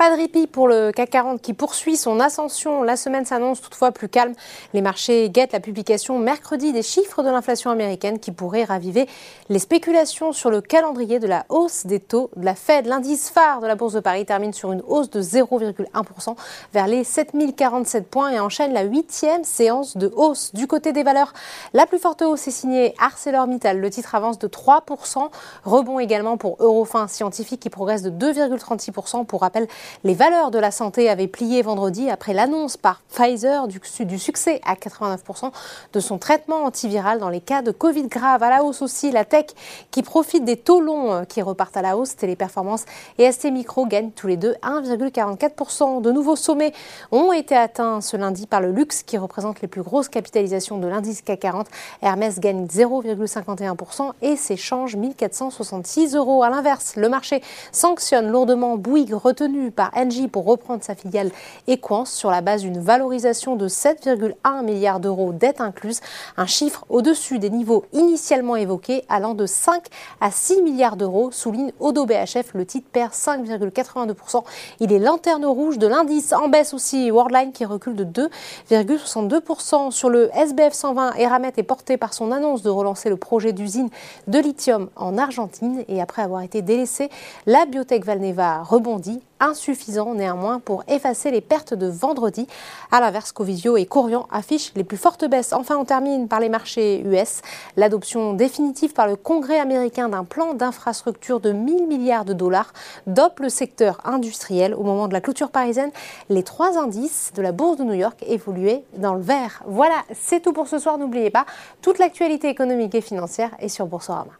Pas de répit pour le CAC 40 qui poursuit son ascension. La semaine s'annonce toutefois plus calme. Les marchés guettent la publication mercredi des chiffres de l'inflation américaine qui pourraient raviver les spéculations sur le calendrier de la hausse des taux de la Fed. L'indice phare de la Bourse de Paris termine sur une hausse de 0,1% vers les 7047 points et enchaîne la huitième séance de hausse. Du côté des valeurs, la plus forte hausse est signée ArcelorMittal. Le titre avance de 3%. Rebond également pour Eurofin Scientifique qui progresse de 2,36%. Pour rappel, les valeurs de la santé avaient plié vendredi après l'annonce par Pfizer du, succès à 89% de son traitement antiviral dans les cas de Covid grave. À la hausse aussi, la tech qui profite des taux longs euh, qui repartent à la hausse, Téléperformance et ST Micro gagnent tous les deux 1,44%. De nouveaux sommets ont été atteints ce lundi par le luxe qui représente les plus grosses capitalisations de l'indice CAC 40. Hermès gagne 0,51% et s'échange 1466 euros. À l'inverse, le marché sanctionne lourdement Bouygues retenu par Engie pour reprendre sa filiale Equance sur la base d'une valorisation de 7,1 milliards d'euros dette incluse, un chiffre au-dessus des niveaux initialement évoqués allant de 5 à 6 milliards d'euros, souligne Odo BHF. Le titre perd 5,82%. Il est lanterne rouge de l'indice en baisse aussi. Worldline qui recule de 2,62% sur le SBF 120. Eramet est porté par son annonce de relancer le projet d'usine de lithium en Argentine et après avoir été délaissé, la biotech Valneva rebondit insuffisant néanmoins pour effacer les pertes de vendredi. A l'inverse, Covisio et Corian affichent les plus fortes baisses. Enfin, on termine par les marchés US. L'adoption définitive par le Congrès américain d'un plan d'infrastructure de 1000 milliards de dollars dope le secteur industriel. Au moment de la clôture parisienne, les trois indices de la Bourse de New York évoluaient dans le vert. Voilà, c'est tout pour ce soir. N'oubliez pas, toute l'actualité économique et financière est sur Boursorama.